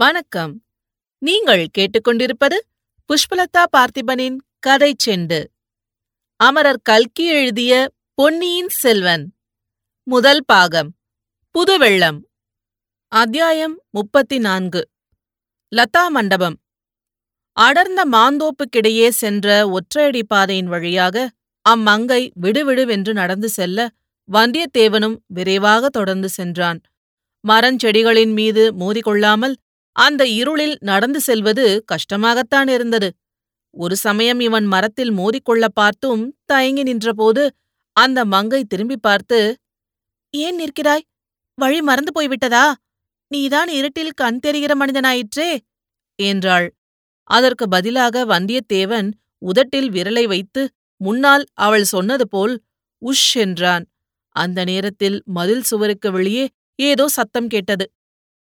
வணக்கம். நீங்கள் கேட்டுக்கொண்டிருப்பது புஷ்பலதா பார்த்திபனின் கதை செண்டு. அமரர் கல்கி எழுதிய பொன்னியின் செல்வன். முதல் பாகம் புதுவெள்ளம். அத்தியாயம் முப்பத்தி நான்கு லதா மண்டபம். அடர்ந்த மாந்தோப்புக்கிடையே சென்ற ஒற்றையடி பாதையின் வழியாக அம்மங்கை விடுவிடுவென்று நடந்து செல்ல வந்தியத்தேவனும் விரைவாக தொடர்ந்து சென்றான். மரஞ்செடிகளின் மீது மோதிக்கொள்ளாமல் அந்த இருளில் நடந்து செல்வது கஷ்டமாகத்தான் இருந்தது. ஒரு சமயம் இவன் மரத்தில் மோதிக்கொள்ள பார்த்தும் தயங்கி நின்றபோது அந்த மங்கை திரும்பி பார்த்து ஏன் நிற்கிறாய்? வழி மறந்து போய்விட்டதா? நீதான் இருட்டில் கண் தெரிகிற மனிதனாயிற்றே! என்றாள். அதற்கு பதிலாக வந்தியத்தேவன் உதட்டில் விரலை வைத்து முன்னால் அவள் சொன்னது போல் உஷ் என்றான். அந்த நேரத்தில் மதில் சுவருக்கு வெளியே ஏதோ சத்தம் கேட்டது.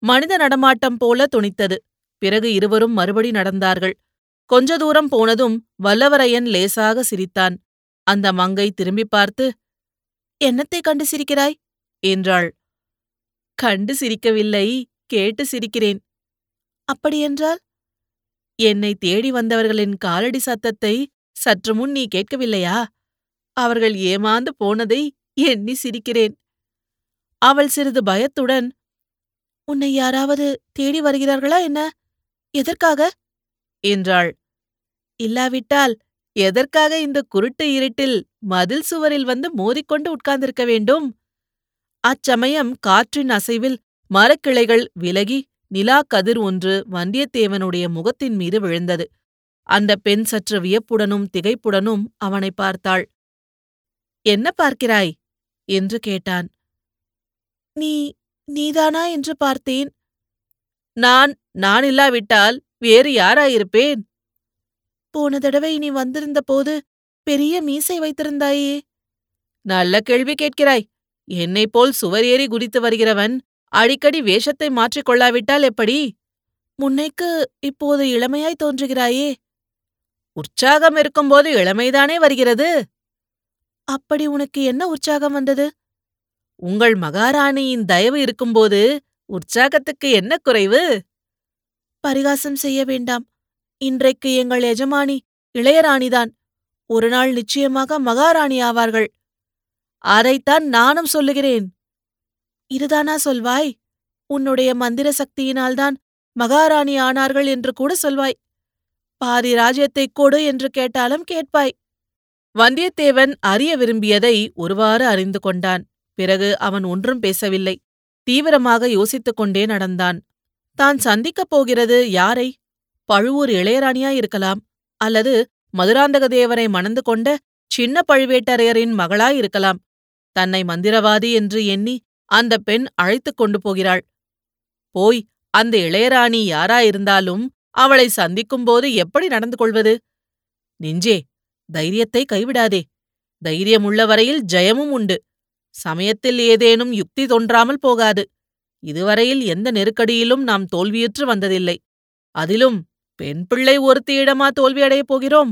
மனித நடமாட்டம் போல துணித்தது. பிறகு இருவரும் மறுபடி நடந்தார்கள். கொஞ்ச தூரம் போனதும் வல்லவரையன் லேசாக சிரித்தான். அந்த மங்கை திரும்பி பார்த்து என்னத்தை கண்டு சிரிக்கிறாய்? என்றாள். கண்டு சிரிக்கவில்லை கேட்டு சிரிக்கிறேன். அப்படியென்றால் என்னை தேடி வந்தவர்களின் காலடி சத்தத்தை சற்று முன் நீ கேட்கவில்லையா? அவர்கள் ஏமாந்து போனதை எண்ணி சிரிக்கிறேன். அவள் சிறிது பயத்துடன் உன்னை யாராவது தேடி வருகிறார்களா என்ன? எதற்காக? என்றாள். இல்லாவிட்டால் எதற்காக இந்த குருட்டு இருட்டில் மதில் சுவரில் வந்து மோதிக்கொண்டு உட்கார்ந்திருக்க வேண்டும்? அச்சமயம் காற்றின் அசைவில் மரக்கிளைகள் விலகி நிலா கதிர் ஒன்று வந்தியத்தேவனுடைய முகத்தின் மீது விழுந்தது. அந்த பெண் சற்று வியப்புடனும் திகைப்புடனும் அவனை பார்த்தாள். என்ன பார்க்கிறாய்? என்று கேட்டான். நீ நீதானா என்று பார்த்தேன். நான் நான் இல்லாவிட்டால் வேறு யாராயிருப்பேன்? போன தடவை நீ வந்திருந்த போது பெரிய மீசை வைத்திருந்தாயே. நல்ல கேள்வி கேட்கிறாய். என்னைப் போல் சுவர் ஏறி குதித்து வருகிறவன் அடிக்கடி வேஷத்தை மாற்றிக் கொள்ளாவிட்டால் எப்படி? முன்னைக்கு இப்போது இளமையாய் தோன்றுகிறாயே. உற்சாகம் இருக்கும்போது இளமைதானே வருகிறது. அப்படி உனக்கு என்ன உற்சாகம் வந்தது? உங்கள் மகாராணியின் தயவு இருக்கும்போது உற்சாகத்துக்கு என்ன குறைவு? பரிகாசம் செய்ய வேண்டாம். இன்றைக்கு எங்கள் எஜமானி இளையராணிதான். ஒரு நாள் நிச்சயமாக மகாராணி ஆவார்கள். அதைத்தான் நானும் சொல்லுகிறேன். இதுதானா சொல்வாய்? உன்னுடைய மந்திர சக்தியினால்தான் மகாராணி ஆனார்கள் என்று கூட சொல்வாய். பாதி ராஜ்யத்தைக் கொடு என்று கேட்டாலும் கேட்பாய். வந்தியத்தேவன் அறிய விரும்பியதை ஒருவாறு அறிந்து கொண்டான். பிறகு அவன் ஒன்றும் பேசவில்லை. தீவிரமாக யோசித்துக் கொண்டே நடந்தான். தான் சந்திக்கப் போகிறது யாரை? பழுவூர் இளையராணியாயிருக்கலாம் அல்லது மதுராந்தக தேவரை மணந்து கொண்ட சின்ன பழுவேட்டரையரின் மகளாயிருக்கலாம். தன்னை மந்திரவாதி என்று எண்ணி அந்த பெண் அழைத்துக் கொண்டு போகிறாள். போய் அந்த இளையராணி யாராயிருந்தாலும் அவளை சந்திக்கும்போது எப்படி நடந்து கொள்வது? நெஞ்சே தைரியத்தை கைவிடாதே. தைரியமுள்ள வரையில் ஜெயமும் உண்டு. சமயத்தில் ஏதேனும் யுக்தி தோன்றாமல் போகாது. இதுவரையில் எந்த நெருக்கடியிலும் நாம் தோல்வியுற்று வந்ததில்லை. அதிலும் பெண் பிள்ளை ஒருத்தியிடமா தோல்வியடையப் போகிறோம்?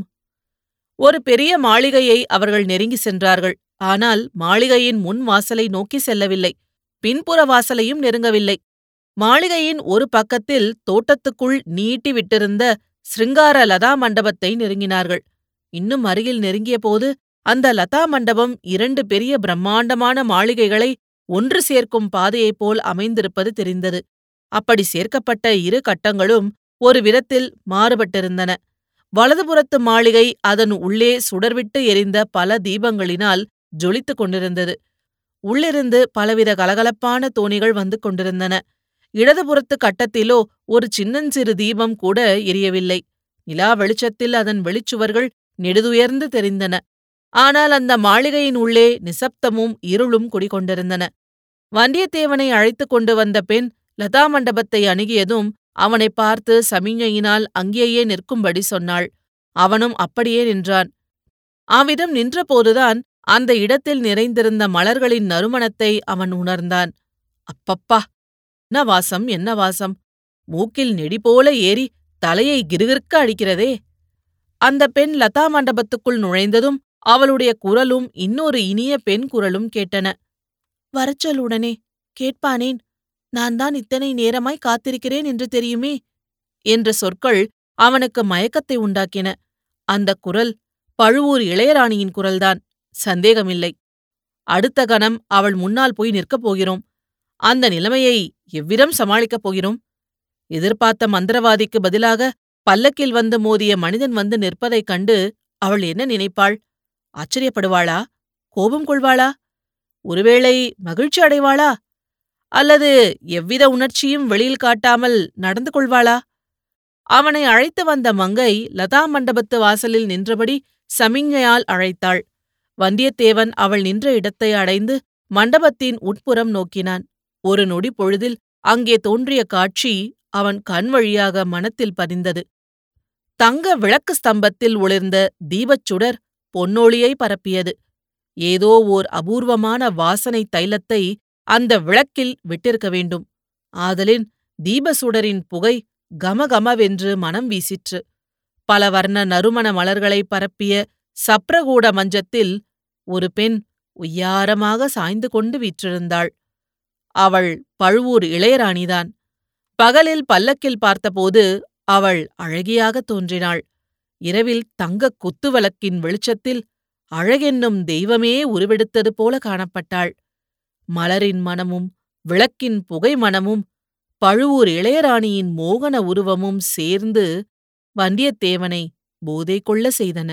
ஒரு பெரிய மாளிகையை அவர்கள் நெருங்கி சென்றார்கள். ஆனால் மாளிகையின் முன் வாசலை நோக்கி செல்லவில்லை. பின்புற வாசலையும் நெருங்கவில்லை. மாளிகையின் ஒரு பக்கத்தில் தோட்டத்துக்குள் நீட்டி விட்டிருந்த சிருங்கார லதா மண்டபத்தை நெருங்கினார்கள். இன்னும் அருகில் நெருங்கியபோது அந்த லதா மண்டபம் இரண்டு பெரிய பிரம்மாண்டமான மாளிகைகளை ஒன்று சேர்க்கும் பாதையைப் போல் அமைந்திருப்பது தெரிந்தது. அப்படி சேர்க்கப்பட்ட இரு கட்டங்களும் ஒரு விதத்தில் மாறுபட்டிருந்தன. வலதுபுறத்து மாளிகை அதன் உள்ளே சுடர்விட்டு எரிந்த பல தீபங்களினால் ஜொலித்துக் கொண்டிருந்தது. உள்ளிருந்து பலவித கலகலப்பான தோணிகள் வந்து கொண்டிருந்தன. இடதுபுறத்து கட்டத்திலோ ஒரு சின்னஞ்சிறு தீபம் கூட எரியவில்லை. நிலா வெளிச்சத்தில் அதன் வெளிச்சுவர்கள் நெடுதுயர்ந்து தெரிந்தன. ஆனால் அந்த மாளிகையின் உள்ளே நிசப்தமும் இருளும் குடிகொண்டிருந்தன. வந்தியத்தேவனை அழைத்துக் கொண்டு வந்த பெண் லதா மண்டபத்தை அணுகியதும் அவனை பார்த்து சமிஞையினால் அங்கேயே நிற்கும்படி சொன்னாள். அவனும் அப்படியே நின்றான். அவ்விதம் நின்றபோதுதான் அந்த இடத்தில் நிறைந்திருந்த மலர்களின் நறுமணத்தை அவன் உணர்ந்தான். அப்பப்பா! என்ன வாசம் என்ன வாசம்? மூக்கில் நெடி போல ஏறி தலையை கிருகிருக்க அடிக்கிறதே! அந்த பெண் லதா மண்டபத்துக்குள் நுழைந்ததும் அவளுடைய குரலும் இன்னொரு இனிய பெண் குரலும் கேட்டன. வரச்சொல் உடனே கேட்பானேன் நான் தான் இத்தனை நேரமாய் காத்திருக்கிறேன் என்று தெரியுமே? என்ற சொற்கள் அவனுக்கு மயக்கத்தை உண்டாக்கின. அந்தக் குரல் பழுவூர் இளையராணியின் குரல்தான் சந்தேகமில்லை. அடுத்த கணம் அவள் முன்னால் போய் நிற்கப் போகிறோம். அந்த நிலைமையை எவ்விதம் சமாளிக்கப் போகிறோம்? எதிர்பார்த்த மந்திரவாதிக்கு பதிலாக பல்லக்கில் வந்து மோதிய மனிதன் வந்து நிற்பதைக் கண்டு அவள் என்ன நினைப்பாள்? ஆச்சரியப்படுவாளா? கோபம் கொள்வாளா? ஒருவேளை மகிழ்ச்சி அடைவாளா? அல்லது எவ்வித உணர்ச்சியும் வெளியில் காட்டாமல் நடந்து கொள்வாளா? அவனை அழைத்து வந்த மங்கை லதா மண்டபத்து வாசலில் நின்றபடி சமிஞ்ஞையால் அழைத்தாள். வந்தியத்தேவன் அவள் நின்ற இடத்தை அடைந்து மண்டபத்தின் உட்புறம் நோக்கினான். ஒரு நொடி பொழுதில் அங்கே தோன்றிய காட்சி அவன் கண் வழியாக மனத்தில் பதிந்தது. தங்க விளக்கு ஸ்தம்பத்தில் ஒளிர்ந்த தீபச் சுடர் பொன்னொளியை பரப்பியது. ஏதோ ஓர் அபூர்வமான வாசனை தைலத்தை அந்த விளக்கில் விட்டிருக்க வேண்டும். ஆதலின் தீபசுடரின் புகை கமகமவென்று மனம் வீசிற்று. பல வர்ண நறுமண மலர்களை பரப்பிய சப்ரகூட மஞ்சத்தில் ஒரு பெண் உய்யாரமாக சாய்ந்து கொண்டு வீற்றிருந்தாள். அவள் பழுவூர் இளையராணிதான். பகலில் பல்லக்கில் பார்த்தபோது அவள் அழகியாகத் தோன்றினாள். இரவில் தங்கக் குத்துவிளக்கின் வெளிச்சத்தில் அழகென்னும் தெய்வமே உருவெடுத்தது போல காணப்பட்டாள். மலரின் மனமும் விளக்கின் புகை மனமும் பழுவூர் இளையராணியின் மோகன உருவமும் சேர்ந்து வந்தியத்தேவனை போதை கொள்ள செய்தன.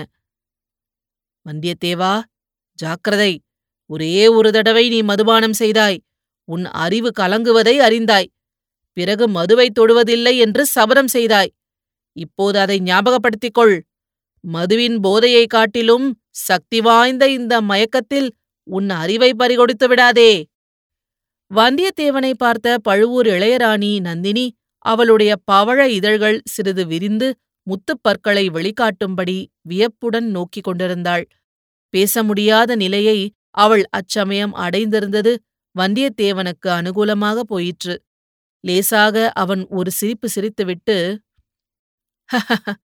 வந்தியத்தேவா ஜாக்கிரதை! ஒரே ஒரு தடவை நீ மதுபானம் செய்தாய். உன் அறிவு கலங்குவதை அறிந்தாய். பிறகு மதுவை தொடுவதில்லை என்று சபதம் செய்தாய். இப்போது அதை ஞாபகப்படுத்திக் கொள் மதுவின் போதையைக் காட்டிலும் சக்தி வாய்ந்த இந்த மயக்கத்தில் உன் அறிவை பறிகொடுத்து விடாதே. வந்தியத்தேவனை பார்த்த பழுவூர் இளையராணி நந்தினி அவளுடைய பவழ இதழ்கள் சிறிது விரிந்து முத்துப் பற்களை வெளிக்காட்டும்படி வியப்புடன் நோக்கிக் கொண்டிருந்தாள். பேச முடியாத நிலையை அவள் அச்சமயம் அடைந்திருந்தது வந்தியத்தேவனுக்கு அனுகூலமாக போயிற்று. லேசாக அவன் ஒரு சிரிப்பு சிரித்துவிட்டு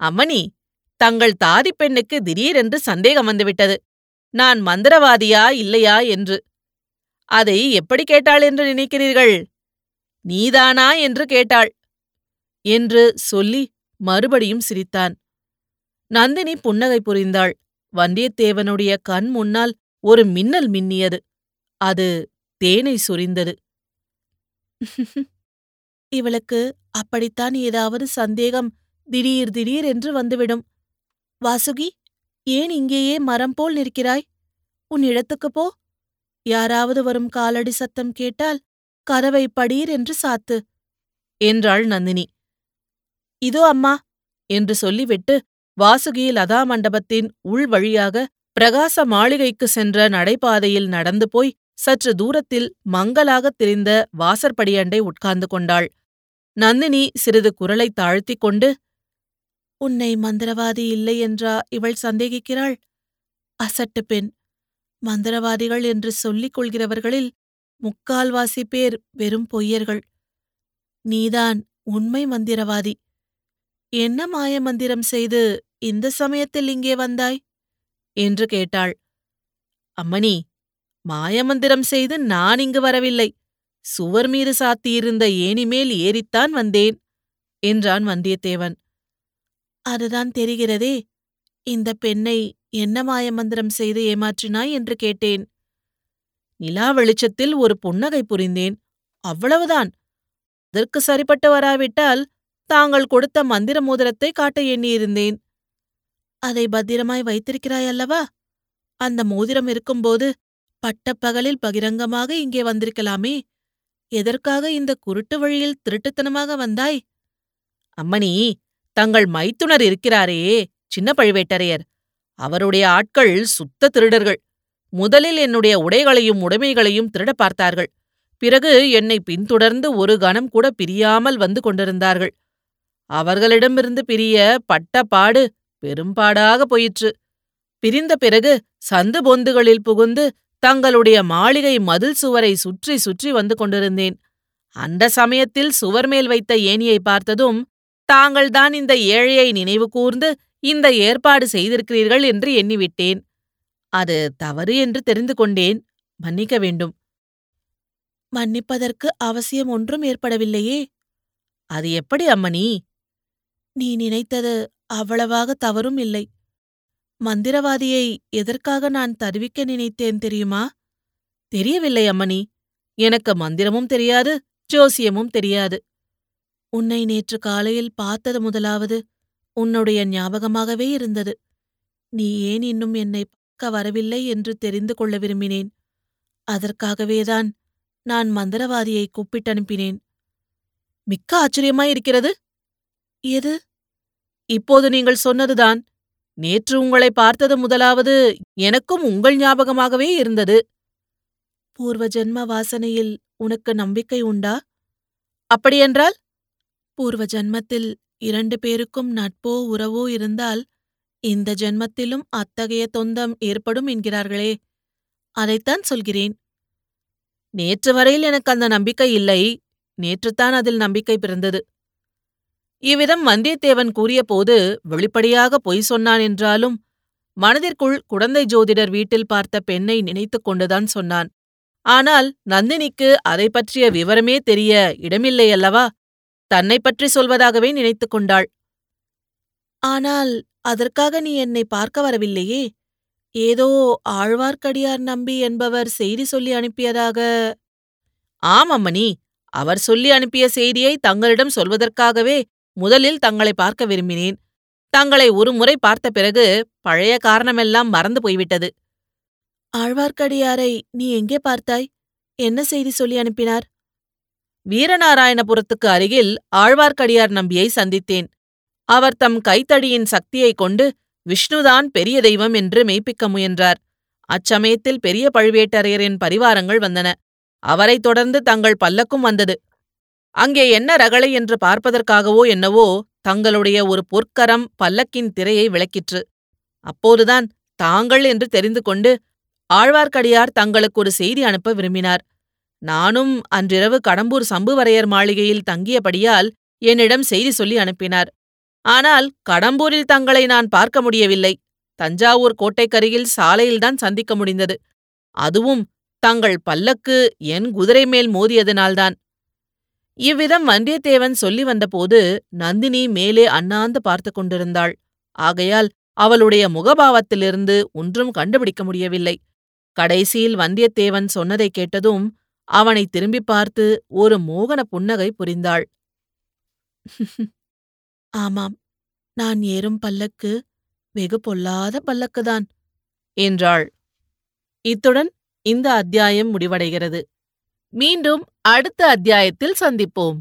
அம்மணி தங்கள் தாதிப் பெண்ணுக்கு திடீரென்று சந்தேகம் வந்துவிட்டது. நான் மந்திரவாதியா இல்லையா என்று. அதை எப்படி கேட்டாள் என்று நினைக்கிறீர்கள்? நீதானா என்று கேட்டாள். என்று சொல்லி மறுபடியும் சிரித்தான். நந்தினி புன்னகை புரிந்தாள். வந்தியத்தேவனுடைய கண் முன்னால் ஒரு மின்னல் மின்னியது. அது தேனை சொரிந்தது. இவளுக்கு அப்படித்தான் ஏதாவது சந்தேகம் திடீர் திடீர் என்று வந்துவிடும். வாசுகி ஏன் இங்கேயே மரம் போல் நிற்கிறாய்? உன் இடத்துக்குப் போ. யாராவது வரும் காலடி சத்தம் கேட்டால் கதவை படீர் என்று சாத்து. என்றாள் நந்தினி. இதோ அம்மா என்று சொல்லிவிட்டு வாசுகி லதா மண்டபத்தின் உள் வழியாக பிரகாச மாளிகைக்கு சென்ற நடைபாதையில் நடந்து போய் சற்று தூரத்தில் மங்கலாகத் தெரிந்த வாசற்படியண்டை உட்கார்ந்து கொண்டாள். நந்தினி சிறிது குரலை தாழ்த்திக் கொண்டு உன்னை மந்திரவாதி இல்லை என்றா இவள் சந்தேகிக்கிறாள்? அசட்டு பெண். மந்திரவாதிகள் என்று சொல்லிக் கொள்கிறவர்களில் முக்கால்வாசி பேர் வெறும் பொய்யர்கள். நீதான் உண்மை மந்திரவாதி. என்ன மாய மந்திரம் செய்து இந்த சமயத்தில் இங்கே வந்தாய்? என்று கேட்டாள். அம்மணி மாயமந்திரம் செய்து நான் இங்கு வரவில்லை. சுவர் மீது சாத்தியிருந்த ஏணிமேல் ஏறித்தான் வந்தேன் என்றான் வந்தியத்தேவன். அதுதான் தெரிகிறதே. இந்த பெண்ணை என்ன மாயமந்திரம் செய்து ஏமாற்றினாய் என்று கேட்டேன். நிலா வெளிச்சத்தில் ஒரு புன்னகை புரிந்தேன். அவ்வளவுதான். அதற்கு சரிப்பட்டு வராவிட்டால் தாங்கள் கொடுத்த மந்திர மோதிரத்தை காட்ட எண்ணியிருந்தேன். அதை பத்திரமாய் வைத்திருக்கிறாய் அல்லவா? அந்த மோதிரம் இருக்கும்போது பட்டப்பகலில் பகிரங்கமாக இங்கே வந்திருக்கலாமே. எதற்காக இந்த குருட்டு வழியில் திருட்டுத்தனமாக வந்தாய்? அம்மணி தங்கள் மைத்துனர் இருக்கிறாரே சின்ன பழுவேட்டரையர். அவருடைய ஆட்கள் சுத்த திருடர்கள். முதலில் என்னுடைய உடைகளையும் உடைமைகளையும் திருட பார்த்தார்கள். பிறகு என்னை பின்தொடர்ந்து ஒரு கணம் கூட பிரியாமல் வந்து கொண்டிருந்தார்கள். அவர்களிடமிருந்து பிரிய பட்ட பாடு பெரும்பாடாக போயிற்று. பிரிந்த பிறகு சந்து பொந்துகளில் புகுந்து தங்களுடைய மாளிகை மதில் சுவரை சுற்றி சுற்றி வந்து கொண்டிருந்தேன். அந்த சமயத்தில் சுவர் மேல் வைத்த ஏணியை பார்த்ததும் தாங்கள்தான் இந்த ஏழையை நினைவு கூர்ந்து இந்த ஏற்பாடு செய்திருக்கிறீர்கள் என்று எண்ணிவிட்டேன். அது தவறு என்று தெரிந்து கொண்டேன். மன்னிக்க வேண்டும். மன்னிப்பதற்கு அவசியம் ஒன்றும் ஏற்படவில்லையே. அது எப்படி அம்மணி? நீ நினைத்தது அவ்வளவாக தவறும் இல்லை. மந்திரவாதியை எதற்காக நான் தருவிக்க நினைத்தேன் தெரியுமா? தெரியவில்லை அம்மணி. எனக்கு மந்திரமும் தெரியாது ஜோசியமும் தெரியாது. உன்னை நேற்று காலையில் பார்த்தது முதலாவது உன்னுடைய ஞாபகமாகவே இருந்தது. நீ ஏன் இன்னும் என்னை பார்க்க வரவில்லை என்று தெரிந்து கொள்ள விரும்பினேன். அதற்காகவேதான் நான் மந்திரவாதியை கூப்பிட்டனுப்பினேன் மிக்க ஆச்சரியமாயிருக்கிறது. எது? இப்போது நீங்கள் சொன்னதுதான். நேற்று உங்களை பார்த்தது முதலாவது எனக்கும் உங்கள் ஞாபகமாகவே இருந்தது. பூர்வ ஜென்ம வாசனையில் உனக்கு நம்பிக்கை உண்டா? அப்படியென்றால் பூர்வ ஜன்மத்தில் இரண்டு பேருக்கும் நட்போ உறவோ இருந்தால் இந்த ஜென்மத்திலும் அத்தகைய தொந்தம் ஏற்படும் என்கிறார்களே. அதைத்தான் சொல்கிறேன். நேற்று வரையில் எனக்கு அந்த நம்பிக்கை இல்லை. நேற்றுத்தான் அதில் நம்பிக்கை பிறந்தது. இவ்விதம் வந்தியத்தேவன் கூறியபோது வெளிப்படையாக பொய் சொன்னான் என்றாலும் மனதிற்குள் குழந்தை ஜோதிடர் வீட்டில் பார்த்த பெண்ணை நினைத்துக் கொண்டுதான் சொன்னான். ஆனால் நந்தினிக்கு அதை பற்றிய விவரமே தெரிய இடமில்லை அல்லவா தன்னை பற்றி சொல்வதாகவே நினைத்துக் கொண்டாள். ஆனால் அதற்காக நீ என்னை பார்க்க வரவில்லையே? ஏதோ ஆழ்வார்க்கடியார் நம்பி என்பவர் செய்தி சொல்லி அனுப்பியதாக? ஆம் அம்மணி. அவர் சொல்லி அனுப்பிய செய்தியை தங்களிடம் சொல்வதற்காகவே முதலில் தங்களை பார்க்க விரும்பினேன். தங்களை ஒருமுறை பார்த்த பிறகு பழைய காரணமெல்லாம் மறந்து போய்விட்டது. ஆழ்வார்க்கடியாரை நீ எங்கே பார்த்தாய்? என்ன செய்தி சொல்லி அனுப்பினார்? வீரநாராயணபுரத்துக்கு அருகில் ஆழ்வார்க்கடியார் நம்பியை சந்தித்தேன். அவர் தம் கைத்தடியின் சக்தியைக் கொண்டு விஷ்ணுதான் பெரிய தெய்வம் என்று மெய்ப்பிக்க முயன்றார். அச்சமயத்தில் பெரிய பழுவேட்டரையரின் பரிவாரங்கள் வந்தன. அவரைத் தொடர்ந்து தங்கள் பல்லக்கும் வந்தது. அங்கே என்ன ரகளை என்று பார்ப்பதற்காகவோ என்னவோ தங்களுடைய ஒரு பொற்கரம் பல்லக்கின் திரையை விளக்கிற்று. அப்போதுதான் தாங்கள் என்று தெரிந்து கொண்டு ஆழ்வார்க்கடியார் தங்களுக்கு ஒரு செய்தி அனுப்ப விரும்பினார். நானும் அன்றிரவு கடம்பூர் சம்புவரையர் மாளிகையில் தங்கியபடியால் என்னிடம் செய்தி சொல்லி அனுப்பினார். ஆனால் கடம்பூரில் தங்களை நான் பார்க்க முடியவில்லை. தஞ்சாவூர் கோட்டைக்கரையில் சாலையில்தான் சந்திக்க முடிந்தது. அதுவும் தங்கள் பல்லக்கு என் குதிரை மேல் மோதியதனால்தான். இவ்விதம் வந்தியத்தேவன் சொல்லி வந்தபோது நந்தினி மேலே அண்ணாந்து பார்த்து கொண்டிருந்தாள். ஆகையால் அவளுடைய முகபாவத்திலிருந்து ஒன்றும் கண்டுபிடிக்க முடியவில்லை. கடைசியில் வந்தியத்தேவன் சொன்னதைக் கேட்டதும் அவனை திரும்பிப் பார்த்து ஒரு மோகன புன்னகை புரிந்தாள். ஆமாம் நான் ஏறும் பல்லக்கு வெகு பொல்லாத பல்லக்குதான் என்றாள். இத்துடன் இந்த அத்தியாயம் முடிவடைகிறது. மீண்டும் அடுத்த அத்தியாயத்தில் சந்திப்போம்.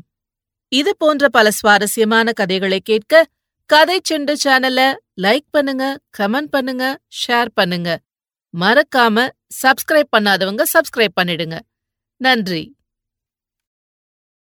இது போன்ற பல சுவாரஸ்யமான கதைகளை கேட்க கதை செண்டு சேனல லைக் பண்ணுங்க கமெண்ட் பண்ணுங்க ஷேர் பண்ணுங்க. மறக்காம சப்ஸ்கிரைப் பண்ணாதவங்க சப்ஸ்கிரைப் பண்ணிடுங்க. நன்றி.